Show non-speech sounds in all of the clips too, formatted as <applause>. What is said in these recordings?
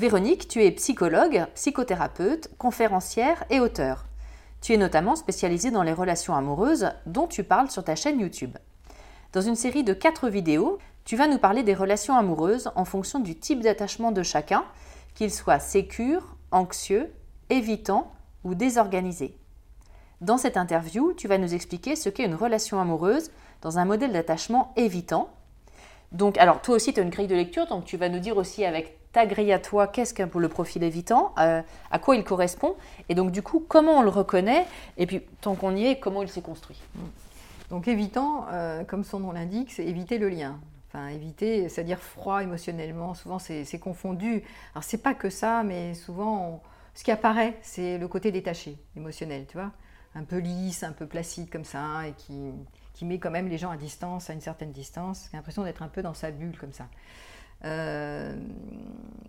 Véronique, tu es psychologue, psychothérapeute, conférencière et auteur. Tu es notamment spécialisée dans les relations amoureuses dont tu parles sur ta chaîne YouTube. Dans une série de quatre vidéos, tu vas nous parler des relations amoureuses en fonction du type d'attachement de chacun, qu'il soit sécure, anxieux, évitant ou désorganisé. Dans cette interview, tu vas nous expliquer ce qu'est une relation amoureuse dans un modèle d'attachement évitant. Donc, alors toi aussi, tu as une grille de lecture, donc tu vas nous dire aussi avec ta grille à toi, qu'est-ce qu'un le profil évitant, euh, à quoi il correspond, et donc du coup, comment on le reconnaît, et puis tant qu'on y est, comment il s'est construit. Donc évitant, euh, comme son nom l'indique, c'est éviter le lien. Enfin, éviter, c'est-à-dire froid émotionnellement, souvent c'est confondu. Alors c'est pas que ça, mais souvent, ce qui apparaît, c'est le côté détaché, émotionnel, tu vois, un peu lisse, un peu placide comme ça, et qui, qui met quand même les gens à distance, à une certaine distance, a l'impression d'être un peu dans sa bulle comme ça. Euh,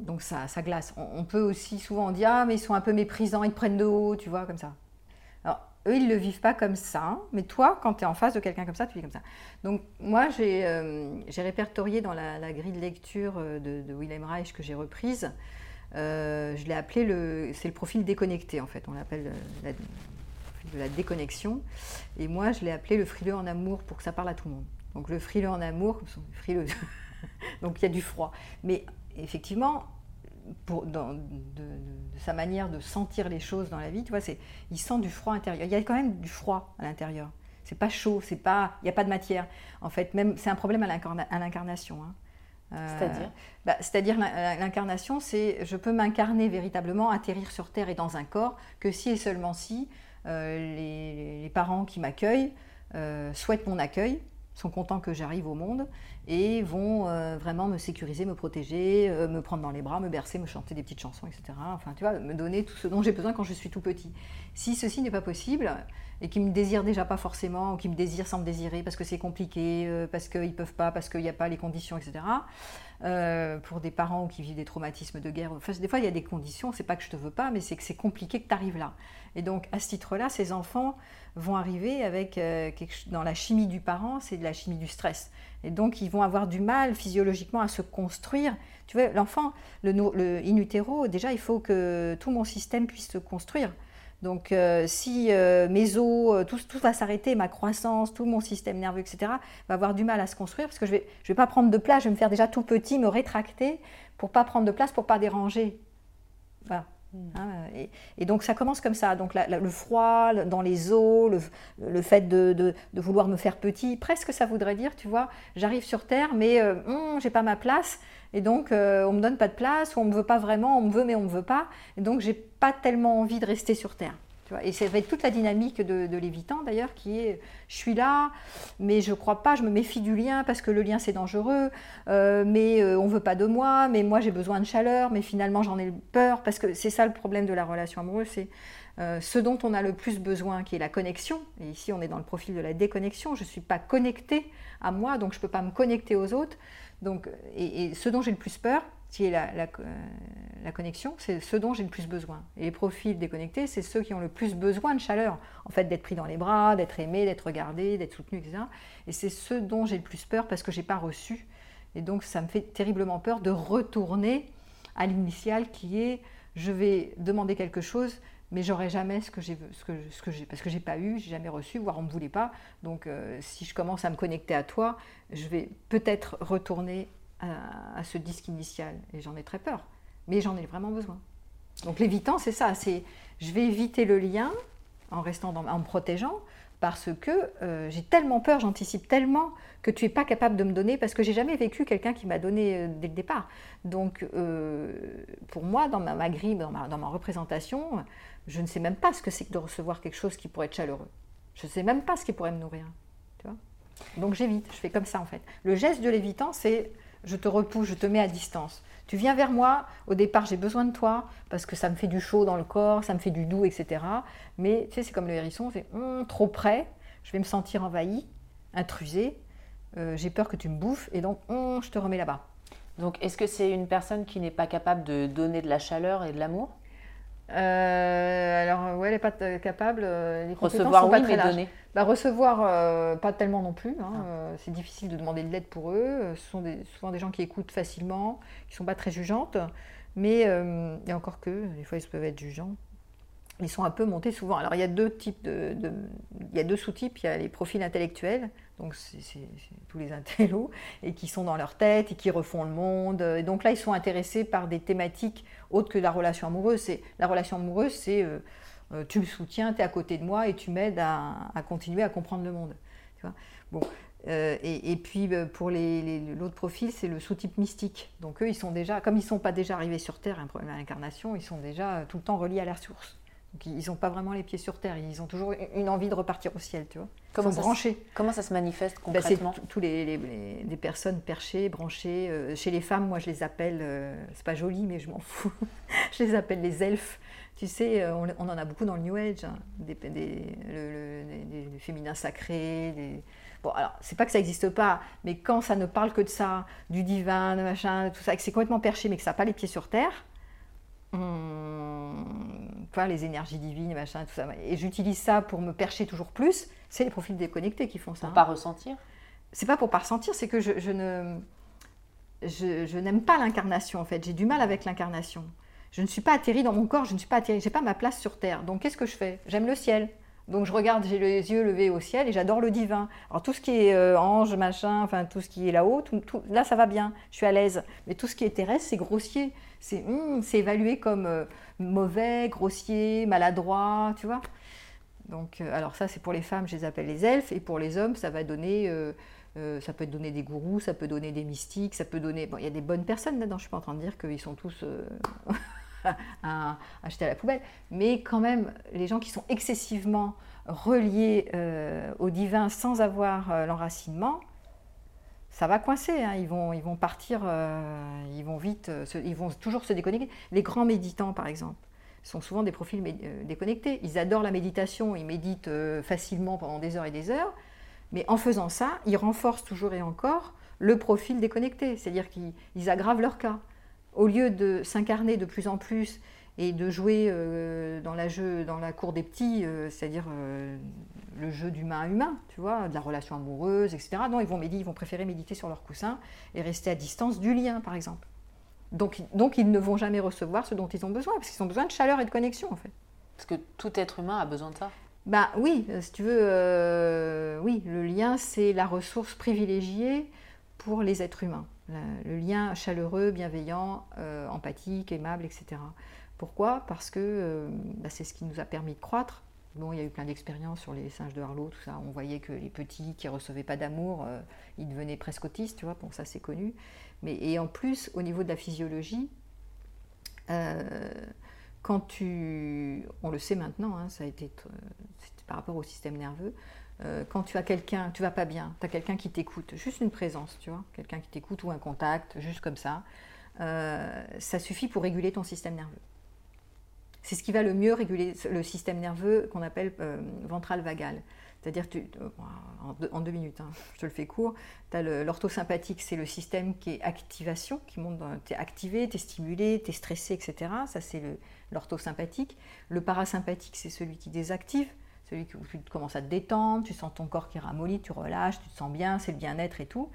donc ça, glace. On, peut aussi souvent dire ah mais ils sont un peu méprisants, ils prennent de haut, tu vois, comme ça. Alors eux ils le vivent pas comme ça, mais toi quand tu es en face de quelqu'un comme ça, tu vis comme ça. Donc moi j'ai euh, répertorié dans la, grille de lecture euh, de, de Wilhelm Reich que j'ai reprise, je l'ai appelé le, c'est le profil déconnecté en fait, on l'appelle la, de la déconnexion, et moi je l'ai appelé le frileux en amour pour que ça parle à tout le monde. Donc le frileux en amour, frileux <laughs> Donc il y a du froid. Mais effectivement, pour, dans, de, sa manière de sentir les choses dans la vie, tu vois, c'est, il sent du froid intérieur. Il y a quand même du froid à l'intérieur. C'est pas chaud, c'est pas, il n'y a pas de matière. En fait, même c'est un problème à, l'incarnation. Hein. Euh, c'est-à-dire? bah, C'est-à-dire l'incarnation, c'est je peux m'incarner véritablement, atterrir sur Terre et dans un corps, que si et seulement si euh, les, parents qui m'accueillent euh, souhaitent mon accueil, sont contents que j'arrive au monde et vont euh, vraiment me sécuriser, me protéger, me prendre dans les bras, me bercer, me chanter des petites chansons, etc. Enfin, tu vois, me donner tout ce dont j'ai besoin quand je suis tout petit. Si ceci n'est pas possible et qu'ils me désirent déjà pas forcément, ou qu'ils me désirent sans me désirer parce que c'est compliqué, euh, parce qu'ils peuvent pas, parce qu'il n'y a pas les conditions, etc. pour des parents qui vivent des traumatismes de guerre, enfin, des fois il y a des conditions, c'est pas que je te veux pas, mais c'est que c'est compliqué que tu arrives là. Et donc à ce titre-là, ces enfants vont arriver avec dans la chimie du parent, c'est de la chimie du stress. Et donc, ils vont avoir du mal physiologiquement à se construire. Tu vois, l'enfant, le, le, in utero, déjà, il faut que tout mon système puisse se construire. Donc, euh, si euh, mes os, euh, tout, va s'arrêter, ma croissance, tout mon système nerveux, etc., va avoir du mal à se construire parce que je ne vais, je vais pas prendre de place, je vais me faire déjà tout petit, me rétracter pour pas prendre de place, pour pas déranger. Voilà. Hein, et, donc ça commence comme ça. Donc le froid dans les os, le, fait de, vouloir me faire petit, presque ça voudrait dire, tu vois, j'arrive sur Terre, mais euh, hum, j'ai pas ma place, et donc euh, on me donne pas de place, ou on me veut pas vraiment, on me veut mais on me veut pas, et donc j'ai pas tellement envie de rester sur Terre et ça va être toute la dynamique de, l'évitant d'ailleurs, qui est je suis là, mais je crois pas, je me méfie du lien parce que le lien c'est dangereux, euh, mais euh, on veut pas de moi, mais moi j'ai besoin de chaleur, mais finalement j'en ai peur parce que c'est ça le problème de la relation amoureuse, c'est euh, ce dont on a le plus besoin, qui est la connexion. Et ici on est dans le profil de la déconnexion. Je suis pas connectée à moi, donc je peux pas me connecter aux autres. Donc, et ce dont j'ai le plus peur, qui est la, la, connexion, c'est ce dont j'ai le plus besoin. Et les profils déconnectés, c'est ceux qui ont le plus besoin de chaleur, en fait, d'être pris dans les bras, d'être aimé, d'être regardé, d'être soutenu, etc. Et c'est ce dont j'ai le plus peur parce que je n'ai pas reçu. Et donc, ça me fait terriblement peur de retourner à l'initial qui est je vais demander quelque chose, mais j'aurai jamais ce que j'ai ce que, ce que j'ai parce que j'ai pas eu, j'ai jamais reçu, voire on me voulait pas. Donc euh, si je commence à me connecter à toi, je vais peut-être retourner à, ce disque initial et j'en ai très peur, mais j'en ai vraiment besoin. Donc l'évitant, c'est ça, c'est je vais éviter le lien en restant en me protégeant parce que euh, j'ai tellement peur, j'anticipe tellement que tu n'es pas capable de me donner, parce que j'ai jamais vécu quelqu'un qui m'a donné euh, dès le départ. Donc, euh, pour moi, dans ma, grille, dans ma, dans ma, représentation, je ne sais même pas ce que c'est que de recevoir quelque chose qui pourrait être chaleureux. Je ne sais même pas ce qui pourrait me nourrir. Tu vois? Donc, j'évite, je fais comme ça en fait. Le geste de l'évitant, c'est je te repousse, je te mets à distance. Tu viens vers moi, au départ j'ai besoin de toi, parce que ça me fait du chaud dans le corps, ça me fait du doux, etc. Mais tu sais, c'est comme le hérisson, c'est hum, trop près, je vais me sentir envahi, intrusé, euh, j'ai peur que tu me bouffes, et donc hum, je te remets là-bas. Donc est-ce que c'est une personne qui n'est pas capable de donner de la chaleur et de l'amour? Euh, alors, ouais, elle n'est pas capable. Euh, les recevoir, oui, pas très donner. Bah, recevoir, euh, pas tellement non plus. Hein, ah. c'est difficile de demander de l'aide pour eux. Ce sont souvent des gens qui écoutent facilement, qui ne sont pas très jugeantes. Mais a encore que, des fois, ils peuvent être jugeants ils sont un peu montés souvent. Alors il y a deux types de, il y a deux sous-types. Il y a les profils intellectuels, donc c'est tous les intellos, et qui sont dans leur tête et qui refont le monde. Et donc là, ils sont intéressés par des thématiques autres que la relation amoureuse. C'est la relation amoureuse, c'est euh, euh, tu me soutiens, tu es à côté de moi et tu m'aides à, continuer à comprendre le monde. Bon. Euh, et, puis pour l'autre profil, c'est le sous-type mystique. Donc eux, ils sont déjà, comme ils ne sont pas déjà arrivés sur Terre, un problème à l'incarnation, ils sont déjà tout le temps reliés à la source ils n'ont pas vraiment les pieds sur terre, ils ont toujours une envie de repartir au ciel, tu vois. Comment ils sont branchés. comment ça se manifeste bah, concrètement C'est tous les, les, personnes perchées, branchées. Euh, chez les femmes, moi je les appelle, euh, c'est pas joli, mais je m'en fous. <laughs> je les appelle les elfes. Tu sais, euh, on, en a beaucoup dans le New Age, hein. des, féminins sacrés. Des... Bon, alors, c'est pas que ça n'existe pas, mais quand ça ne parle que de ça, du divin, de machin, tout ça, que c'est complètement perché, mais que ça n'a pas les pieds sur terre, enfin, les énergies divines, machin, tout ça. Et j'utilise ça pour me percher toujours plus. C'est les profils déconnectés qui font ça. Pour ne pas ressentir? C'est pas pour pas ressentir, c'est que je, ne. Je, n'aime pas l'incarnation en fait. J'ai du mal avec l'incarnation. Je ne suis pas atterrie dans mon corps, je ne suis pas atterrie, j'ai pas ma place sur terre. Donc qu'est-ce que je fais? J'aime le ciel. Donc je regarde, j'ai les yeux levés au ciel et j'adore le divin. Alors tout ce qui est euh, ange, machin, enfin tout ce qui est là-haut, là ça va bien, je suis à l'aise. Mais tout ce qui est terrestre, c'est grossier. C'est hum, évalué comme euh, mauvais, grossier, maladroit, tu vois. Donc euh, alors ça c'est pour les femmes, je les appelle les elfes, et pour les hommes ça va donner... ça peut donner des gourous, ça peut donner des mystiques, ça peut donner... Bon, il y a des bonnes personnes là-dedans, je suis pas en train de dire qu'ils sont tous... <laughs> à acheter à la poubelle. Mais quand même, les gens qui sont excessivement reliés euh, au divin sans avoir euh, l'enracinement, ça va coincer. Hein. Ils, vont, ils vont partir, euh, ils vont vite, ils vont toujours se déconnecter. Les grands méditants, par exemple, sont souvent des profils déconnectés. Ils adorent la méditation, ils méditent facilement pendant des heures et des heures. Mais en faisant ça, ils renforcent toujours et encore le profil déconnecté, c'est-à-dire qu'ils aggravent leur cas au lieu de s'incarner de plus en plus et de jouer euh, dans, la jeu, dans la cour des petits, euh, c'est-à-dire euh, le jeu d'humain à humain, tu vois, de la relation amoureuse, etc. Non, ils vont, méditer, ils vont préférer méditer sur leur coussin et rester à distance du lien, par exemple. Donc, donc ils ne vont jamais recevoir ce dont ils ont besoin, parce qu'ils ont besoin de chaleur et de connexion, en fait. Parce que tout être humain a besoin de ça bah oui, si tu veux, oui, le lien, c'est la ressource privilégiée pour les êtres humains le lien chaleureux, bienveillant, empathique, aimable, etc. Pourquoi? Parce que euh, bah, c'est ce qui nous a permis de croître. Bon, il y a eu plein d'expériences sur les singes de Harlow, tout ça. On voyait que les petits qui recevaient pas d'amour, euh, ils devenaient presque autistes, tu vois. Bon, ça c'est connu. Mais et en plus, au niveau de la physiologie, quand tu, on le sait maintenant, hein, ça a été par rapport au système nerveux, euh, quand tu as quelqu'un, tu vas pas bien, tu as quelqu'un qui t'écoute, juste une présence, tu vois, quelqu'un qui t'écoute ou un contact, juste comme ça, euh, ça suffit pour réguler ton système nerveux. C'est ce qui va le mieux réguler le système nerveux qu'on appelle ventral vagal. C'est-à-dire, en, deux, minutes, hein, je te le fais court, tu l'orthosympathique, c'est le système qui est activation, qui monte, tu es activé, tu es stimulé, tu es stressé, etc. Ça, c'est l'orthosympathique. Le, parasympathique, c'est celui qui désactive, celui où tu commences à te détendre, tu sens ton corps qui ramollit, tu relâches, tu te sens bien, c'est le bien-être et tout.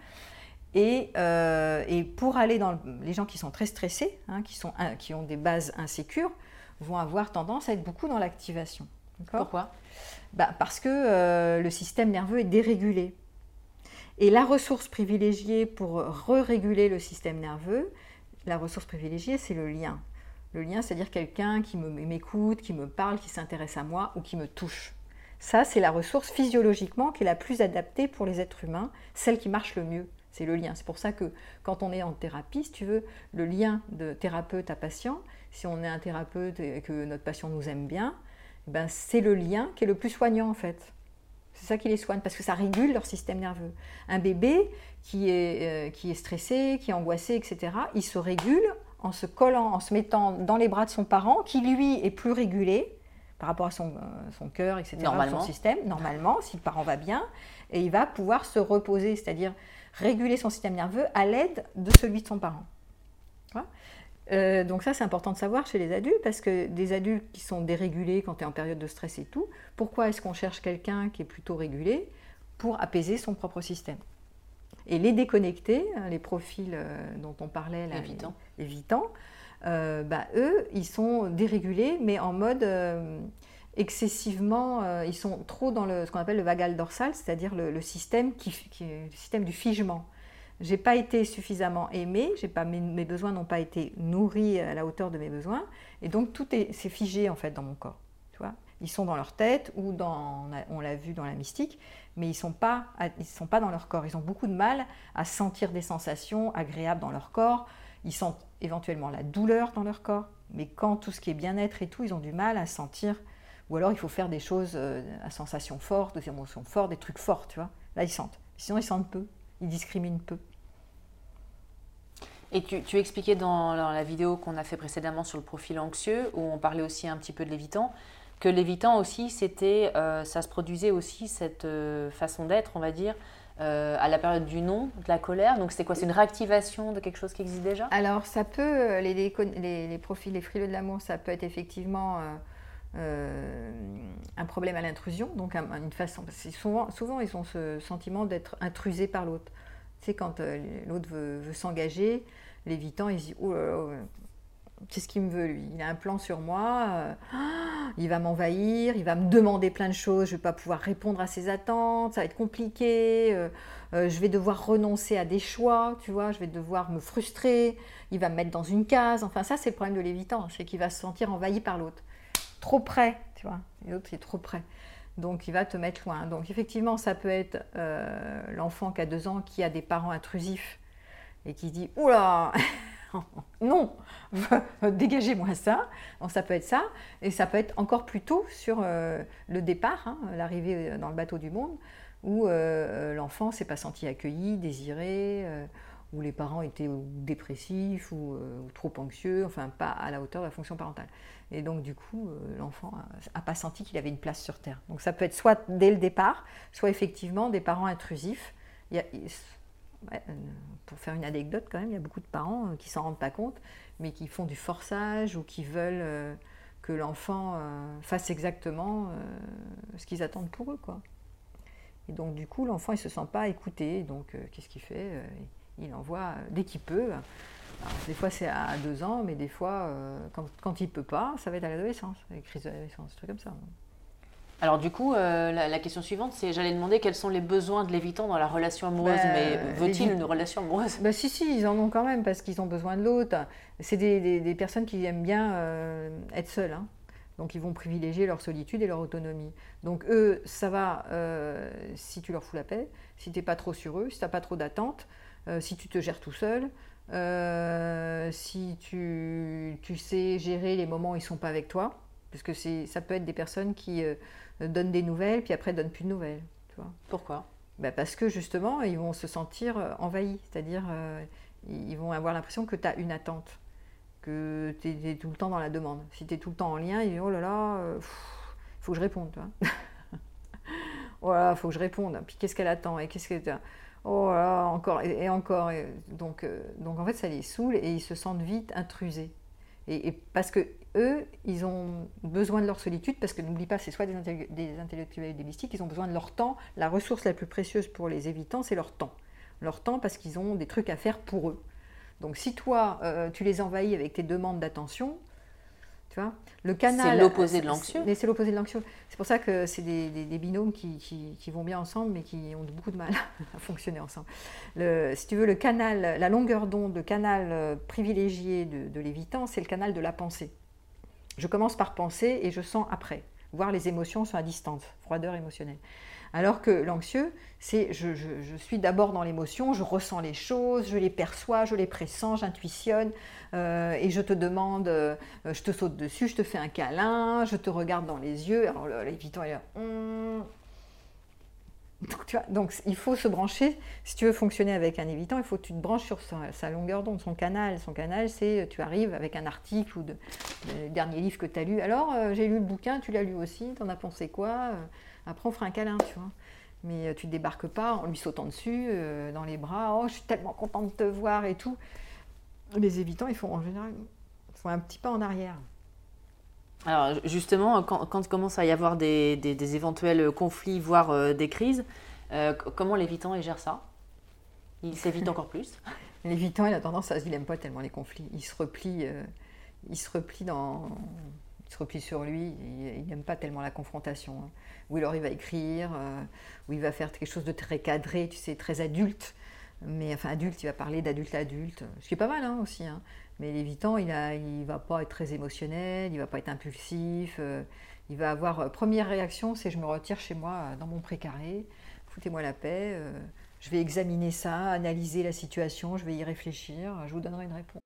Et, euh, pour aller dans les gens qui sont très stressés, hein, qui, sont, qui ont des bases insécures, vont avoir tendance à être beaucoup dans l'activation. Pourquoi? Bah, Parce que euh, le système nerveux est dérégulé. Et la ressource privilégiée pour re-réguler le système nerveux, la ressource privilégiée, c'est le lien. Le lien, c'est-à-dire quelqu'un qui m'écoute, qui me parle, qui s'intéresse à moi ou qui me touche. Ça, c'est la ressource physiologiquement qui est la plus adaptée pour les êtres humains, celle qui marche le mieux. C'est le lien. C'est pour ça que quand on est en thérapie, si tu veux, le lien de thérapeute à patient, si on est un thérapeute et que notre patient nous aime bien, ben, c'est le lien qui est le plus soignant en fait. C'est ça qui les soigne, parce que ça régule leur système nerveux. Un bébé qui est, euh, qui est stressé, qui est angoissé, etc., il se régule en se collant, en se mettant dans les bras de son parent, qui lui est plus régulé par rapport à son, euh, son cœur, etc., normalement. son système, normalement, si le parent va bien, et il va pouvoir se reposer, c'est-à-dire réguler son système nerveux à l'aide de celui de son parent. Euh, donc ça, c'est important de savoir chez les adultes, parce que des adultes qui sont dérégulés quand tu es en période de stress et tout, pourquoi est-ce qu'on cherche quelqu'un qui est plutôt régulé pour apaiser son propre système? Et les déconnectés, hein, les profils euh, dont on parlait, là, évitants, euh, bah, eux, ils sont dérégulés, mais en mode excessivement, ils sont trop dans le, ce qu'on appelle le vagal dorsal, c'est-à-dire le, système qui, le système du figement j'ai pas été suffisamment aimée, pas, mes, besoins n'ont pas été nourris à la hauteur de mes besoins, et donc tout est, figé en fait dans mon corps. Tu vois ils sont dans leur tête ou dans, on l'a vu dans la mystique, mais ils sont pas, ils sont pas dans leur corps. Ils ont beaucoup de mal à sentir des sensations agréables dans leur corps. Ils sentent éventuellement la douleur dans leur corps, mais quand tout ce qui est bien-être et tout, ils ont du mal à sentir. Ou alors il faut faire des choses euh, à sensations fortes, des émotions fortes, des trucs forts, tu vois. Là ils sentent. Sinon ils sentent peu ils discriminent peu. Et tu, expliquais dans, la vidéo qu'on a fait précédemment sur le profil anxieux, où on parlait aussi un petit peu de l'évitant, que l'évitant aussi, c'était, euh, ça se produisait aussi cette euh, façon d'être, on va dire, euh, à la période du non, de la colère. Donc c'était quoi? C'est une réactivation de quelque chose qui existe déjà? Alors ça peut, les, les, les, profils, les frileux de l'amour, ça peut être effectivement un problème à l'intrusion, donc une façon. Souvent, souvent, ils ont ce sentiment d'être intrusés par l'autre. Tu sais, quand euh, l'autre veut, s'engager, l'évitant, il se dit Oh là là, qu'est-ce qu'il me veut lui Il a un plan sur moi, euh, <gasps> il va m'envahir, il va me demander plein de choses, je ne vais pas pouvoir répondre à ses attentes, ça va être compliqué, euh, je vais devoir renoncer à des choix, tu vois, je vais devoir me frustrer, il va me mettre dans une case. Enfin, ça, c'est le problème de l'évitant, c'est qu'il va se sentir envahi par l'autre trop près, tu vois. Et l'autre, est trop près. Donc, il va te mettre loin. Donc, effectivement, ça peut être euh, l'enfant qui a deux ans qui a des parents intrusifs et qui dit Oula <laughs> Non <laughs> Dégagez-moi ça. Donc, ça peut être ça. Et ça peut être encore plus tôt sur euh, le départ, hein, l'arrivée dans le bateau du monde, où euh, l'enfant s'est pas senti accueilli, désiré où les parents étaient dépressifs ou, trop anxieux, enfin pas à la hauteur de la fonction parentale. Et donc, du coup, euh, l'enfant n'a pas senti qu'il avait une place sur Terre. Donc, ça peut être soit dès le départ, soit effectivement des parents intrusifs. Euh, pour faire une anecdote, quand même, il y a beaucoup de parents euh, qui s'en rendent pas compte, mais qui font du forçage ou qui veulent que l'enfant fasse exactement ce qu'ils attendent pour eux. Quoi. Et donc, du coup, l'enfant, il ne se sent pas écouté. Donc, qu'est-ce qu'il fait Il envoie dès qu'il peut des fois c'est à deux ans, mais des fois, euh, quand, il ne peut pas, ça va être à l'adolescence, les crises d'adolescence, des trucs comme ça. Alors du coup, euh, la, question suivante, c'est j'allais demander quels sont les besoins de l'évitant dans la relation amoureuse, bah, mais veut-il une relation amoureuse? Bah, Si, si, ils en ont quand même, parce qu'ils ont besoin de l'autre. C'est des, personnes qui aiment bien euh, être seules. Hein. Donc ils vont privilégier leur solitude et leur autonomie. Donc eux, ça va si tu leur fous la paix, si tu n'es pas trop sur eux, si tu n'as pas trop d'attentes, si tu te gères tout seul, euh, si tu, sais gérer les moments où ils ne sont pas avec toi, parce que ça peut être des personnes qui euh, donnent des nouvelles, puis après donnent plus de nouvelles. Tu vois. Pourquoi? Bah Parce que justement, ils vont se sentir euh, envahis, c'est-à-dire ils vont avoir l'impression que tu as une attente, que tu es, tout le temps dans la demande. Si tu es tout le temps en lien, il dit oh là là, il faut que je réponde. Tu vois <laughs> voilà, il faut que je réponde. Puis qu'est-ce qu'elle attend? Et qu'est-ce qu'elle Oh là, encore et, encore. donc, donc en fait, ça les saoule et ils se sentent vite intrusés. Et, parce que eux, ils ont besoin de leur solitude, parce que n'oublie pas, c'est soit des, intellectuels des mystiques, ils ont besoin de leur temps. La ressource la plus précieuse pour les évitants, c'est leur temps. Leur temps parce qu'ils ont des trucs à faire pour eux. Donc si toi, euh, tu les envahis avec tes demandes d'attention, tu vois, le canal... C'est l'opposé de l'anxieux. Mais c'est l'opposé de l'anxieux. C'est pour ça que c'est des, binômes qui, vont bien ensemble, mais qui ont beaucoup de mal <laughs> à fonctionner ensemble. Le, si tu veux, le canal, la longueur d'onde, le canal euh, privilégié de, de l'évitant, c'est le canal de la pensée. Je commence par penser et je sens après. Voir les émotions sont à distance, froideur émotionnelle. Alors que l'anxieux, c'est je, suis d'abord dans l'émotion, je ressens les choses, je les perçois, je les pressens, j'intuitionne, euh, et je te demande, euh, je te saute dessus, je te fais un câlin, je te regarde dans les yeux. Alors l'évitant est là. Donc, il faut se brancher, si tu veux fonctionner avec un évitant, il faut que tu te branches sur sa, longueur d'onde, son canal. Son canal, c'est tu arrives avec un article ou le dernier livre que tu as lu. Alors, euh, j'ai lu le bouquin, tu l'as lu aussi, t'en as pensé quoi après, on fera un câlin, tu vois. Mais euh, tu ne débarques pas en lui sautant dessus, euh, dans les bras. Oh, je suis tellement contente de te voir et tout. Les évitants, ils font en général font un petit pas en arrière. Alors justement, quand, quand commence à y avoir des, éventuels conflits, voire euh, des crises, comment l'évitant gère ça? Il s'évite encore plus? <laughs> L'évitant, il a tendance à... Il n'aime pas tellement les conflits. Il se replie, il se replie dans il se replie sur lui, il n'aime pas tellement la confrontation. Hein. Ou alors il va écrire, euh, ou il va faire quelque chose de très cadré, tu sais, très adulte. Mais enfin, adulte, il va parler d'adulte à adulte, ce qui est pas mal hein, aussi. Hein. Mais l'évitant, il ne va pas être très émotionnel, il va pas être impulsif. Euh, il va avoir. Euh, première réaction, c'est je me retire chez moi dans mon précaré, foutez-moi la paix. je vais examiner ça, analyser la situation, je vais y réfléchir, je vous donnerai une réponse.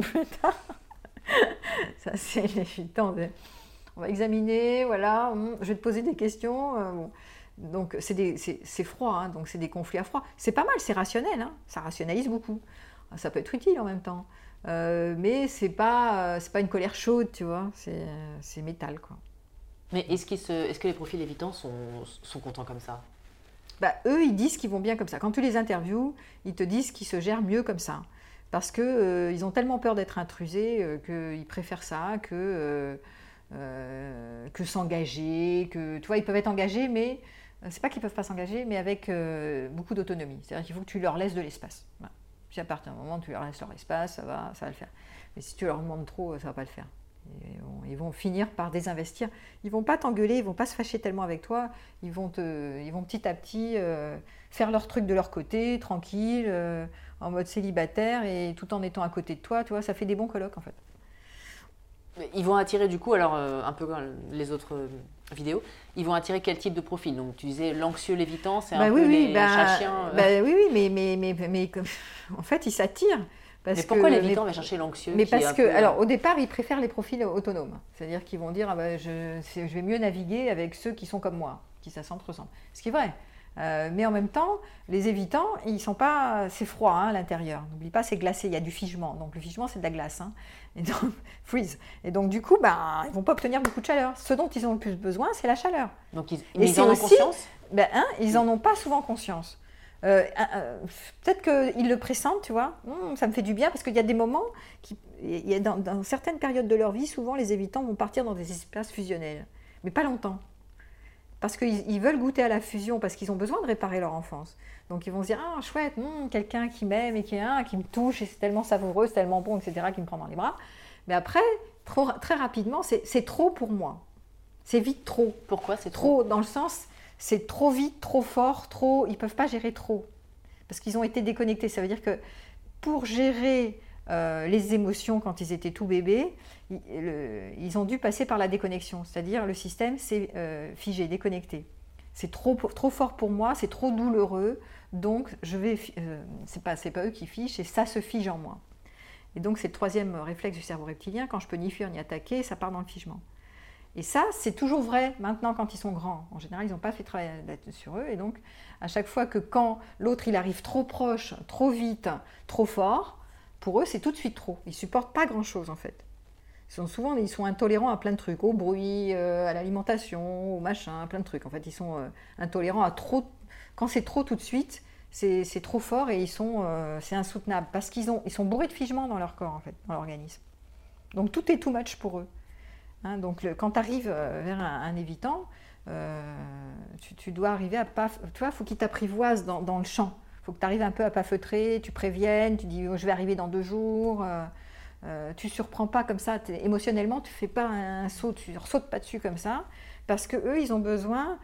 plus tard. <laughs> Ça, c'est l'évitant. On va examiner, voilà, je vais te poser des questions. Euh, donc, c'est froid, hein, donc c'est des conflits à froid. C'est pas mal, c'est rationnel, hein, ça rationalise beaucoup. Ça peut être utile en même temps. Euh, mais c'est pas, pas une colère chaude, tu vois, c'est métal, quoi. Mais est-ce est que les profils évitants sont, sont contents comme ça? Bah, Eux, ils disent qu'ils vont bien comme ça. Quand tu les interviews, ils te disent qu'ils se gèrent mieux comme ça parce qu'ils euh, ont tellement peur d'être intrusés euh, qu'ils préfèrent ça que, euh, que s'engager. Que, tu vois, ils peuvent être engagés, mais c'est pas qu'ils peuvent pas s'engager, mais avec beaucoup d'autonomie. C'est-à-dire qu'il faut que tu leur laisses de l'espace. Si à partir d'un moment tu leur laisses leur espace, ça va, ça va le faire. Mais si tu leur demandes trop, ça va pas le faire. Ils vont, finir par désinvestir. Ils vont pas t'engueuler, ils vont pas se fâcher tellement avec toi. Ils vont, te, ils vont petit à petit faire leur truc de leur côté, tranquille, en mode célibataire et tout en étant à côté de toi, tu vois, ça fait des bons colloques en fait. Ils vont attirer du coup, alors euh, un peu comme les autres euh, vidéos, ils vont attirer quel type de profil? Donc tu disais l'anxieux lévitant, c'est un bah peu oui, les bah, chiens. Euh. Bah, oui, oui, mais, mais, mais, mais, <laughs> en fait, ils s'attirent. Mais pourquoi l'évitant va chercher l'anxieux Mais parce que, alors au départ, ils préfèrent les profils autonomes. C'est-à-dire qu'ils vont dire, ah bah, je, je vais mieux naviguer avec ceux qui sont comme moi, qui ça ressemble. Ce qui est vrai. Euh, mais en même temps, les évitants, ils sont pas, c'est froid hein, à l'intérieur. N'oublie pas, c'est glacé, il y a du figement. Donc le figement, c'est de la glace, hein. et donc <laughs> freeze. Et donc du coup, ben, ils vont pas obtenir beaucoup de chaleur. Ce dont ils ont le plus besoin, c'est la chaleur. Donc ils, en ont conscience? Ben, hein, Ils en ont pas souvent conscience. Euh, peut-être qu'ils le pressentent, tu vois. Hum, ça me fait du bien parce qu'il y a des moments, qui, il y a dans, certaines périodes de leur vie, souvent les évitants vont partir dans des espaces fusionnels, mais pas longtemps. Parce qu'ils veulent goûter à la fusion, parce qu'ils ont besoin de réparer leur enfance. Donc ils vont se dire Ah, chouette, hum, quelqu'un qui m'aime et qui, hein, qui me touche, et c'est tellement savoureux, c'est tellement bon, etc., qui me prend dans les bras. Mais après, trop, très rapidement, c'est trop pour moi. C'est vite trop. Pourquoi c'est trop, trop? Dans le sens, c'est trop vite, trop fort, trop. Ils peuvent pas gérer trop parce qu'ils ont été déconnectés. Ça veut dire que pour gérer euh, les émotions quand ils étaient tout bébés, ils, ont dû passer par la déconnexion. C'est-à-dire le système s'est euh, figé, déconnecté. C'est trop, trop fort pour moi, c'est trop douloureux, donc je vais. Euh, c'est pas, pas eux qui fichent, et ça se fige en moi. Et donc c'est le troisième réflexe du cerveau reptilien. Quand je peux ni fuir ni attaquer, ça part dans le figement. Et ça, c'est toujours vrai maintenant quand ils sont grands. En général, ils n'ont pas fait travailler sur eux. Et donc, à chaque fois que quand l'autre il arrive trop proche, trop vite, trop fort, pour eux, c'est tout de suite trop. Ils supportent pas grand-chose en fait. Ils sont souvent ils sont intolérants à plein de trucs, au bruit, euh, à l'alimentation, au machin, plein de trucs. En fait, ils sont euh, intolérants à trop. Quand c'est trop tout de suite, c'est trop fort et ils sont, euh, c'est insoutenable parce qu'ils ils sont bourrés de figement dans leur corps en fait, dans l'organisme. Donc tout est too much pour eux. Hein, donc quand tu arrives euh, vers un, évitant, euh, tu, dois arriver à pas. Tu vois, faut qu'il t'apprivoise dans, le champ. Il faut que tu arrives un peu à pas feutrer, tu préviennes, tu dis oh, je vais arriver dans deux jours. Euh, tu surprends pas comme ça. Émotionnellement, tu fais pas un, saut, tu ne sautes pas dessus comme ça. Parce que eux, ils ont besoin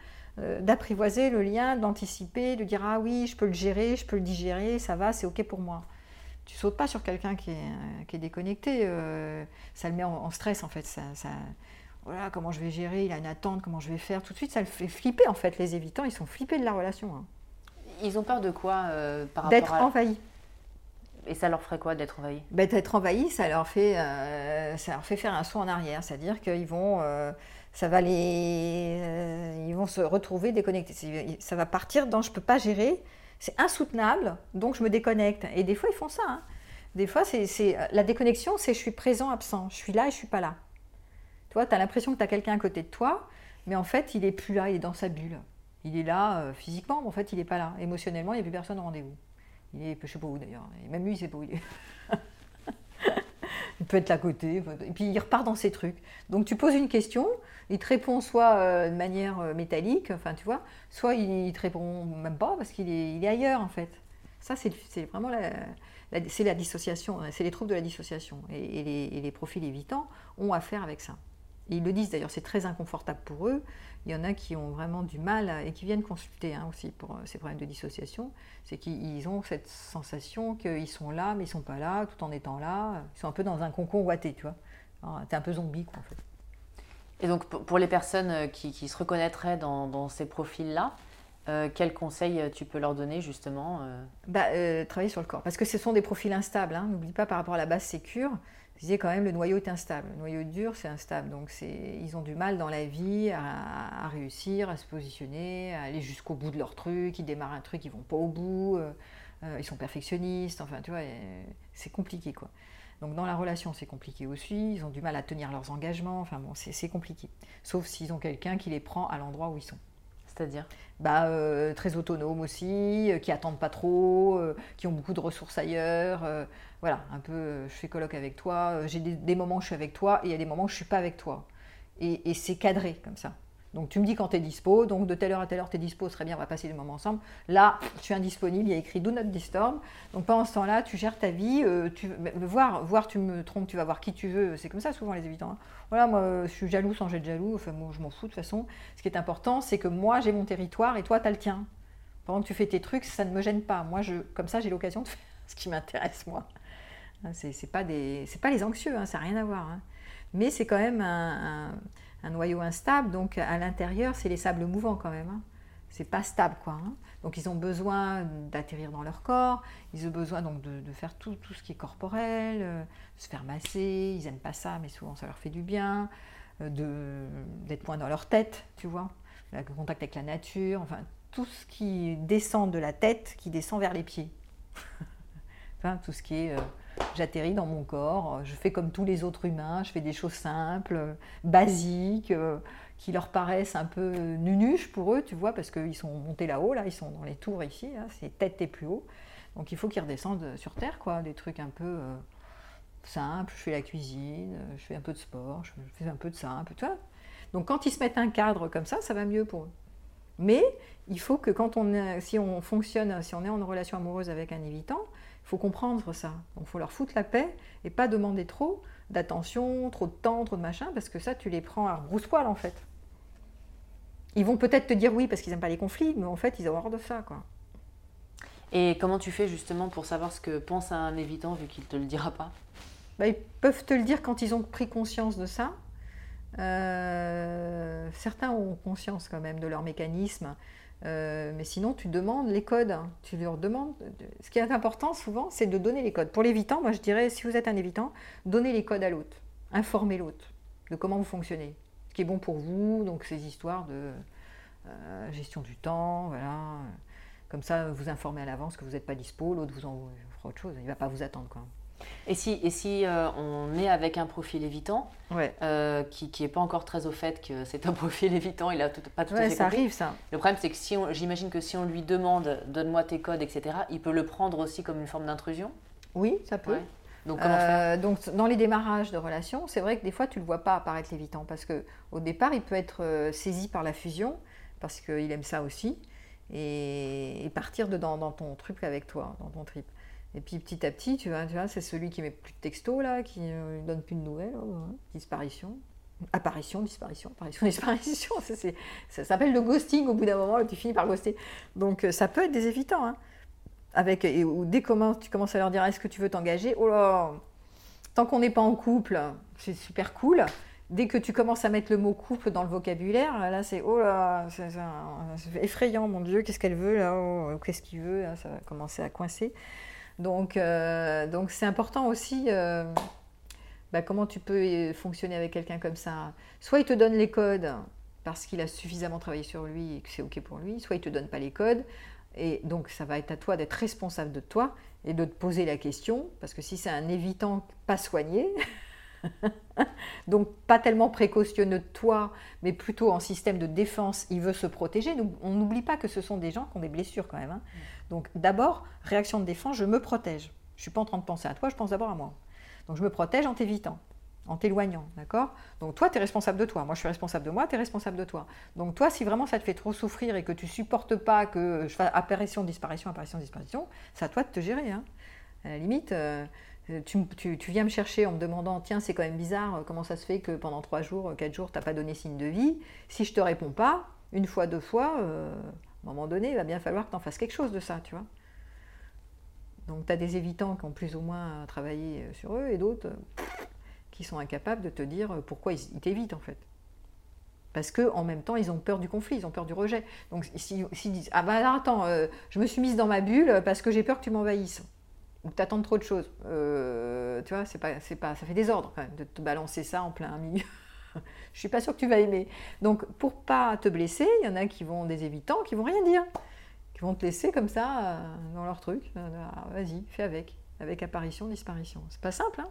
d'apprivoiser le lien, d'anticiper, de dire ah oui, je peux le gérer, je peux le digérer, ça va, c'est ok pour moi tu sautes pas sur quelqu'un qui, est, déconnecté. Euh, ça le met en, stress en fait. Ça, voilà, comment je vais gérer, il a une attente, comment je vais faire. Tout de suite, ça le fait flipper en fait. Les évitants, ils sont flippés de la relation. Hein. Ils ont peur de quoi euh, par rapport D'être envahis. Et ça leur ferait quoi d'être envahis? Ben, D'être envahis, ça leur, fait, euh, ça leur fait faire un saut en arrière. C'est-à-dire qu'ils vont, ça va les, ils vont se retrouver déconnectés. Ça va partir dans je peux pas gérer c'est insoutenable, donc je me déconnecte. Et des fois, ils font ça. Hein. Des fois, c'est la déconnexion, c'est je suis présent, absent. Je suis là et je suis pas là. Tu vois, tu as l'impression que tu as quelqu'un à côté de toi, mais en fait, il est plus là, il est dans sa bulle. Il est là euh, physiquement, mais en fait, il n'est pas là. Émotionnellement, il n'y a plus personne au rendez-vous. Il est, je sais pas où d'ailleurs. Même lui, il sait pas. <laughs> il peut être à côté. Et puis, il repart dans ses trucs. Donc, tu poses une question, il te répond soit euh, de manière euh, métallique, enfin tu vois, soit il, te répond même pas parce qu'il est, il est ailleurs en fait. Ça, c'est vraiment la, c'est la dissociation, c'est les troubles de la dissociation. Et, les, profils évitants ont à faire avec ça. Ils le disent d'ailleurs, c'est très inconfortable pour eux. Il y en a qui ont vraiment du mal et qui viennent consulter hein, aussi pour euh, ces problèmes de dissociation. C'est qu'ils ont cette sensation qu'ils sont là, mais ils sont pas là, tout en étant là. Ils sont un peu dans un concon ouaté, tu vois. T'es un peu zombie, quoi, en fait. Et donc, pour les personnes euh, qui, se reconnaîtraient dans, ces profils-là, euh, quels conseils euh, tu peux leur donner justement bah, Travailler sur le corps. Parce que ce sont des profils instables. Hein. N'oublie pas par rapport à la base sécure, je disais quand même le noyau est instable. Le noyau dur, c'est instable. Donc ils ont du mal dans la vie à, réussir, à se positionner, à aller jusqu'au bout de leur truc. Ils démarrent un truc, ils vont pas au bout. ils sont perfectionnistes. Enfin, tu vois, c'est compliqué quoi. Donc dans la relation, c'est compliqué aussi. Ils ont du mal à tenir leurs engagements. Enfin bon, c'est compliqué. Sauf s'ils ont quelqu'un qui les prend à l'endroit où ils sont. C'est-à-dire bah, euh, Très autonomes aussi, euh, qui attendent pas trop, euh, qui ont beaucoup de ressources ailleurs. voilà, un peu, je fais colloque avec toi. J'ai des, moments où je suis avec toi et il y a des moments où je suis pas avec toi. et c'est cadré comme ça. Donc tu me dis quand tu es dispo, donc de telle heure à telle heure tu es dispo, serait bien, on va passer des moments ensemble. Là, je suis indisponible, il y a écrit Do Not Disturb. Donc pendant ce temps-là, tu gères ta vie, euh, tu, voir, voir, tu me trompes, tu vas voir qui tu veux, c'est comme ça souvent les évitants. Hein. Voilà, moi je suis jaloux sans être jaloux, enfin je m'en fous de toute façon. Ce qui est important, c'est que moi j'ai mon territoire et toi tu as le tien. Pendant que tu fais tes trucs, ça ne me gêne pas. Moi, je, comme ça, j'ai l'occasion de faire <laughs> ce qui m'intéresse, moi. Hein, c'est pas, des, pas les anxieux, hein, ça n'a rien à voir. Mais c'est quand même un noyau instable, donc à l'intérieur, c'est les sables mouvants quand même. Hein. C'est pas stable, quoi. Hein. Donc ils ont besoin d'atterrir dans leur corps, ils ont besoin donc de, faire tout, ce qui est corporel, euh, se faire masser, ils aiment pas ça, mais souvent ça leur fait du bien, euh, d'être point dans leur tête, tu vois, le contact avec la nature, enfin tout ce qui descend de la tête, qui descend vers les pieds. <laughs> enfin, tout ce qui est euh, j'atterris dans mon corps, je fais comme tous les autres humains, je fais des choses simples, basiques, euh, qui leur paraissent un peu nunuches pour eux, tu vois, parce qu'ils sont montés là-haut, là, ils sont dans les tours ici, c'est tête et plus haut. Donc il faut qu'ils redescendent sur terre, quoi, des trucs un peu euh, simples. Je fais la cuisine, je fais un peu de sport, je fais un peu de ça, un peu de ça. Donc quand ils se mettent un cadre comme ça, ça va mieux pour eux. Mais il faut que quand on, si on fonctionne, si on est en relation amoureuse avec un évitant, faut comprendre ça. Donc il faut leur foutre la paix et pas demander trop d'attention, trop de temps, trop de machin, parce que ça, tu les prends à brousse-poil en fait. Ils vont peut-être te dire oui parce qu'ils n'aiment pas les conflits, mais en fait, ils ont horreur de ça. quoi. Et comment tu fais justement pour savoir ce que pense un évitant vu qu'il ne te le dira pas? Bah, Ils peuvent te le dire quand ils ont pris conscience de ça. Euh, certains ont conscience quand même de leur mécanisme, euh, mais sinon tu demandes les codes. Tu leur demandes. Ce qui est important souvent, c'est de donner les codes. Pour l'évitant, moi je dirais, si vous êtes un évitant, donnez les codes à l'autre, informez l'autre de comment vous fonctionnez, ce qui est bon pour vous. Donc ces histoires de euh, gestion du temps, voilà. Comme ça, vous informez à l'avance que vous n'êtes pas dispo, l'autre vous en fera autre chose. Il ne va pas vous attendre. Quoi. Et si, et si euh, on est avec un profil évitant, euh, qui n'est pas encore très au fait que c'est un <laughs> profil évitant, il a pas tout à fait ça arrive ça. Le problème c'est que si j'imagine que si on lui demande donne-moi tes codes, etc., il peut le prendre aussi comme une forme d'intrusion Oui, ça peut. Donc, comment faire? euh, donc dans les démarrages de relations, c'est vrai que des fois tu ne le vois pas apparaître l'évitant parce qu'au départ il peut être saisi par la fusion parce qu'il aime ça aussi et, partir dedans dans ton truc avec toi, dans ton trip. Et puis petit à petit, tu vois, tu vois c'est celui qui met plus de texto, là, qui ne euh, donne plus de nouvelles, oh, hein, disparition. Apparition, disparition, apparition, <laughs> disparition. Ça, s'appelle le ghosting au bout d'un moment, tu finis par ghoster. Donc euh, ça peut être des évitants. Hein. Avec, ou dès que tu commences à leur dire est-ce que tu veux t'engager? Oh là Tant qu'on n'est pas en couple, c'est super cool. Dès que tu commences à mettre le mot couple dans le vocabulaire, là c'est oh là, c'est effrayant, mon Dieu, qu'est-ce qu'elle veut là oh, Qu'est-ce qu'il veut Ça va commencer à coincer. Donc, euh, donc c'est important aussi. Euh, bah, comment tu peux fonctionner avec quelqu'un comme ça Soit il te donne les codes parce qu'il a suffisamment travaillé sur lui et que c'est ok pour lui, soit il te donne pas les codes. Et donc ça va être à toi d'être responsable de toi et de te poser la question, parce que si c'est un évitant pas soigné, <laughs> donc pas tellement précautionneux de toi, mais plutôt en système de défense, il veut se protéger. On n'oublie pas que ce sont des gens qui ont des blessures quand même. Hein. Donc d'abord, réaction de défense, je me protège. Je ne suis pas en train de penser à toi, je pense d'abord à moi. Donc je me protège en t'évitant, en t'éloignant, d'accord? Donc toi, tu es responsable de toi. Moi, je suis responsable de moi, tu es responsable de toi. Donc toi, si vraiment ça te fait trop souffrir et que tu supportes pas que je fasse apparition, disparition, apparition, disparition, c'est à toi de te gérer. Hein. À la limite, euh, tu, viens me chercher en me demandant, tiens, c'est quand même bizarre, euh, comment ça se fait que pendant trois jours, euh, quatre jours, tu n'as pas donné signe de vie? Si je te réponds pas, une fois, deux fois, euh, à un moment donné, il va bien falloir que tu en fasses quelque chose de ça, tu vois. Donc tu as des évitants qui ont plus ou moins travaillé sur eux et d'autres qui sont incapables de te dire pourquoi ils, t'évitent en fait. Parce qu'en même temps, ils ont peur du conflit, ils ont peur du rejet. Donc s'ils disent Ah bah attends, je me suis mise dans ma bulle parce que j'ai peur que tu m'envahisses ou que tu attends trop de choses. Euh, tu vois, c'est pas, c'est pas, ça fait désordre quand même de te balancer ça en plein milieu. Je suis pas sûre que tu vas aimer. Donc, pour pas te blesser, il y en a qui vont des évitants, qui vont rien dire, qui vont te laisser comme ça euh, dans leur truc. Euh, vas-y, fais avec, avec apparition, disparition. C'est pas simple, hein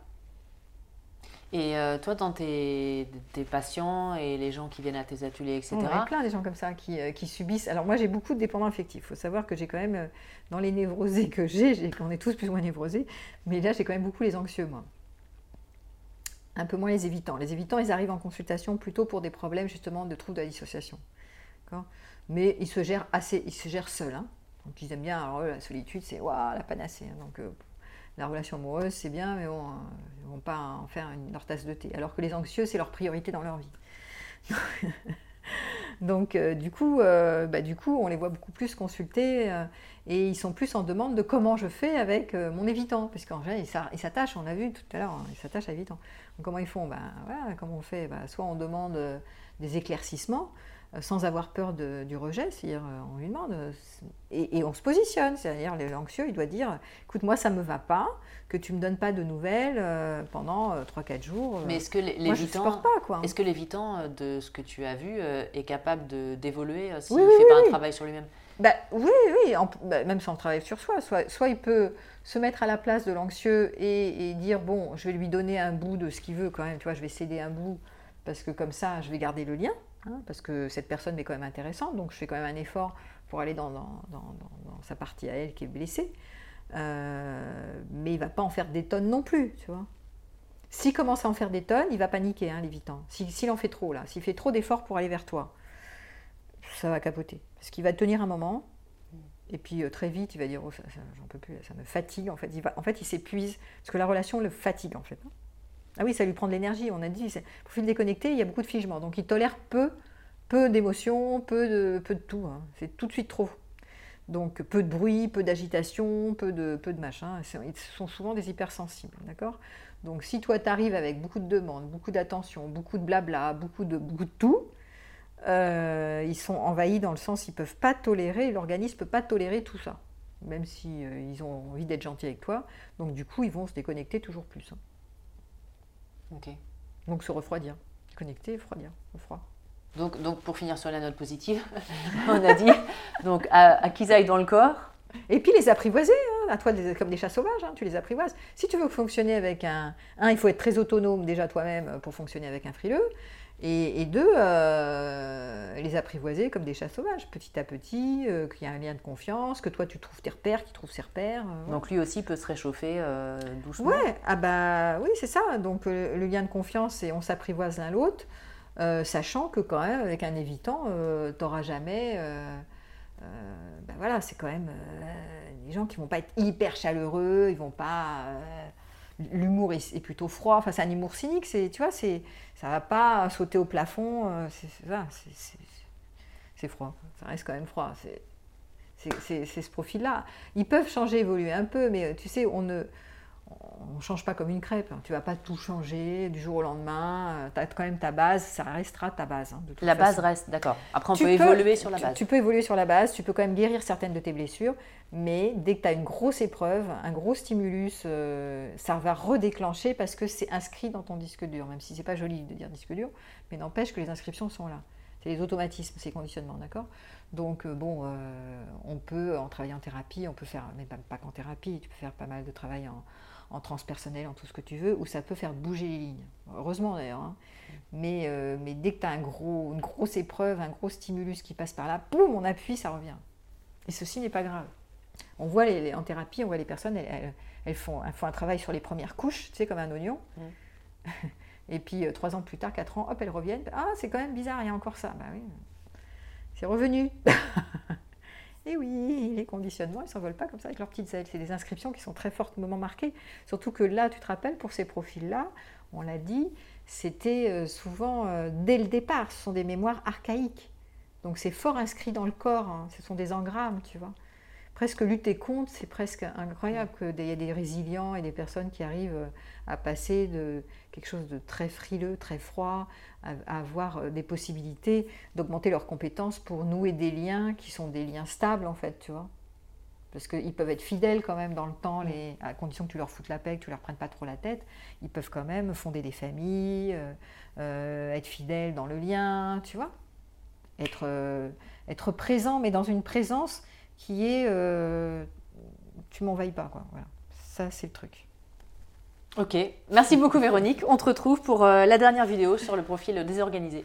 et euh, toi, dans tes, patients et les gens qui viennent à tes ateliers, etc. Il y a plein des gens comme ça qui, qui subissent. Alors moi, j'ai beaucoup de dépendants affectifs. Il faut savoir que j'ai quand même, dans les névrosés que j'ai, on est tous plus ou moins névrosés, mais là, j'ai quand même beaucoup les anxieux, moi. Un peu moins les évitants. Les évitants, ils arrivent en consultation plutôt pour des problèmes justement de troubles de la dissociation. Mais ils se gèrent assez, ils se gèrent seuls. Hein. Donc ils aiment bien, alors la solitude, c'est la panacée. Hein. Donc la relation amoureuse, c'est bien, mais bon, ils ne vont pas en faire leur tasse de thé. Alors que les anxieux, c'est leur priorité dans leur vie. <laughs> Donc, euh, du, coup, euh, bah, du coup, on les voit beaucoup plus consulter euh, et ils sont plus en demande de comment je fais avec mon évitant. Parce qu'en général, ils s'attachent, on l'a vu tout à l'heure, hein, ils s'attachent à l'évitant. comment ils font? Ben, voilà, Comment on fait? Ben, Soit on demande des éclaircissements, sans avoir peur du rejet, c'est-à-dire euh, on lui demande, euh, et, on se positionne, c'est-à-dire l'anxieux, il doit dire, écoute, moi ça me va pas, que tu me donnes pas de nouvelles pendant 3-4 jours. Mais est-ce que l'évitant, est-ce que l'évitant de ce que tu as vu est capable d'évoluer s'il ne fait pas un travail sur lui-même? Bah, oui, oui, bah, même sans travailler sur soi. Soit, soit, il peut se mettre à la place de l'anxieux et, et, dire, bon, je vais lui donner un bout de ce qu'il veut quand même, tu vois, je vais céder un bout, parce que comme ça, je vais garder le lien hein, parce que cette personne est quand même intéressante, donc je fais quand même un effort pour aller dans, sa partie à elle qui est blessée. Euh, mais il va pas en faire des tonnes non plus, tu vois. S'il commence à en faire des tonnes, il va paniquer, hein, l'évitant. S'il en fait trop, là, s'il fait trop d'efforts pour aller vers toi, ça va capoter. Parce qu'il va tenir un moment, et puis euh, très vite, il va dire oh, j'en peux plus, ça me fatigue. En fait, il, va, en fait, s'épuise, parce que la relation le fatigue, en fait. Hein. Ah oui, ça lui prend de l'énergie, on a dit. Le déconnecté, il y a beaucoup de figements. Donc il tolère peu, peu d'émotions, peu de, tout. Hein. C'est tout de suite trop. Donc peu de bruit, peu d'agitation, peu de, peu de machin. Ils sont souvent des hypersensibles, d'accord? Donc si toi tu arrives avec beaucoup de demandes, beaucoup d'attention, beaucoup de blabla, beaucoup de, beaucoup de tout, euh, ils sont envahis dans le sens ils peuvent pas tolérer, l'organisme peut pas tolérer tout ça, même si euh, ils ont envie d'être gentils avec toi. Donc du coup ils vont se déconnecter toujours plus. Hein. Ok. Donc se refroidir, connecter, refroidir, froid. Donc, donc pour finir sur la note positive, <laughs> on a dit donc à, à qu'ils aillent dans le corps. Et puis les apprivoiser, hein, à toi comme des chats sauvages, hein, tu les apprivoises. Si tu veux fonctionner avec un, un, il faut être très autonome déjà toi-même pour fonctionner avec un frileux. Et, deux, euh, les apprivoiser comme des chats sauvages, petit à petit, euh, qu'il y a un lien de confiance, que toi tu trouves tes repères, qu'il trouve ses repères. Euh, Donc lui aussi peut se réchauffer doucement. Ouais, ah bah oui, c'est ça. Donc le, lien de confiance, c'est on s'apprivoise l'un l'autre, sachant que quand même, avec un évitant, t'auras jamais. ben voilà, c'est quand même des gens qui vont pas être hyper chaleureux, ils vont pas l'humour est, plutôt froid. Enfin, c'est un humour cynique. C'est, tu vois, c'est, ça va pas sauter au plafond. Euh, c'est, froid. Ça reste quand même froid. C'est, ce profil-là. Ils peuvent changer, évoluer un peu, mais tu sais, on ne on ne change pas comme une crêpe. Hein. Tu vas pas tout changer du jour au lendemain. Euh, tu as quand même ta base, ça restera ta base. Hein, la base reste, d'accord. Après, on peut, évoluer sur la base. Tu, peux évoluer sur la base, tu peux quand même guérir certaines de tes blessures, mais dès que tu as une grosse épreuve, un gros stimulus, euh, ça va redéclencher parce que c'est inscrit dans ton disque dur, même si c'est pas joli de dire disque dur, mais n'empêche que les inscriptions sont là. C'est les automatismes, c'est les conditionnements, d'accord? Donc, euh, bon, on peut, en travaillant en thérapie, on peut faire, mais pas, pas qu'en thérapie, tu peux faire pas mal de travail en, en transpersonnel, en tout ce que tu veux, où ça peut faire bouger les lignes. Heureusement d'ailleurs. Hein. Mais, euh, mais dès que tu as un gros, une grosse épreuve, un gros stimulus qui passe par là, boum, on appuie, ça revient. Et ceci n'est pas grave. On voit les, en thérapie, on voit les personnes, elles, font, font, un travail sur les premières couches, tu sais, comme un oignon. <laughs> Et puis euh, trois ans plus tard, quatre ans, hop, elles reviennent. Ah, c'est quand même bizarre, il y a encore ça. Bah oui, c'est revenu. <laughs> Et oui, les conditionnements, ils s'envolent pas comme ça avec leurs petites ailes. C'est des inscriptions qui sont très fortes, moment marqué. Surtout que là, tu te rappelles, pour ces profils-là, on l'a dit, c'était euh, souvent euh, dès le départ. Ce sont des mémoires archaïques. Donc c'est fort inscrit dans le corps. Hein. Ce sont des engrammes, tu vois presque lutter contre, c'est presque incroyable qu'il y ait des résilients et des personnes qui arrivent euh, à passer de quelque chose de très frileux, très froid, à, avoir euh, des possibilités d'augmenter leurs compétences pour nouer des liens qui sont des liens stables en fait, tu vois. Parce qu'ils peuvent être fidèles quand même dans le temps, les, à condition que tu leur foutes la paix, que tu leur prennes pas trop la tête. Ils peuvent quand même fonder des familles, euh, être fidèles dans le lien, tu vois. Être, être présent, mais dans une présence qui est euh, tu m'envahis pas quoi. Voilà. Ça c'est le truc. Ok, merci beaucoup Véronique. On te retrouve pour euh, la dernière vidéo sur le profil désorganisé.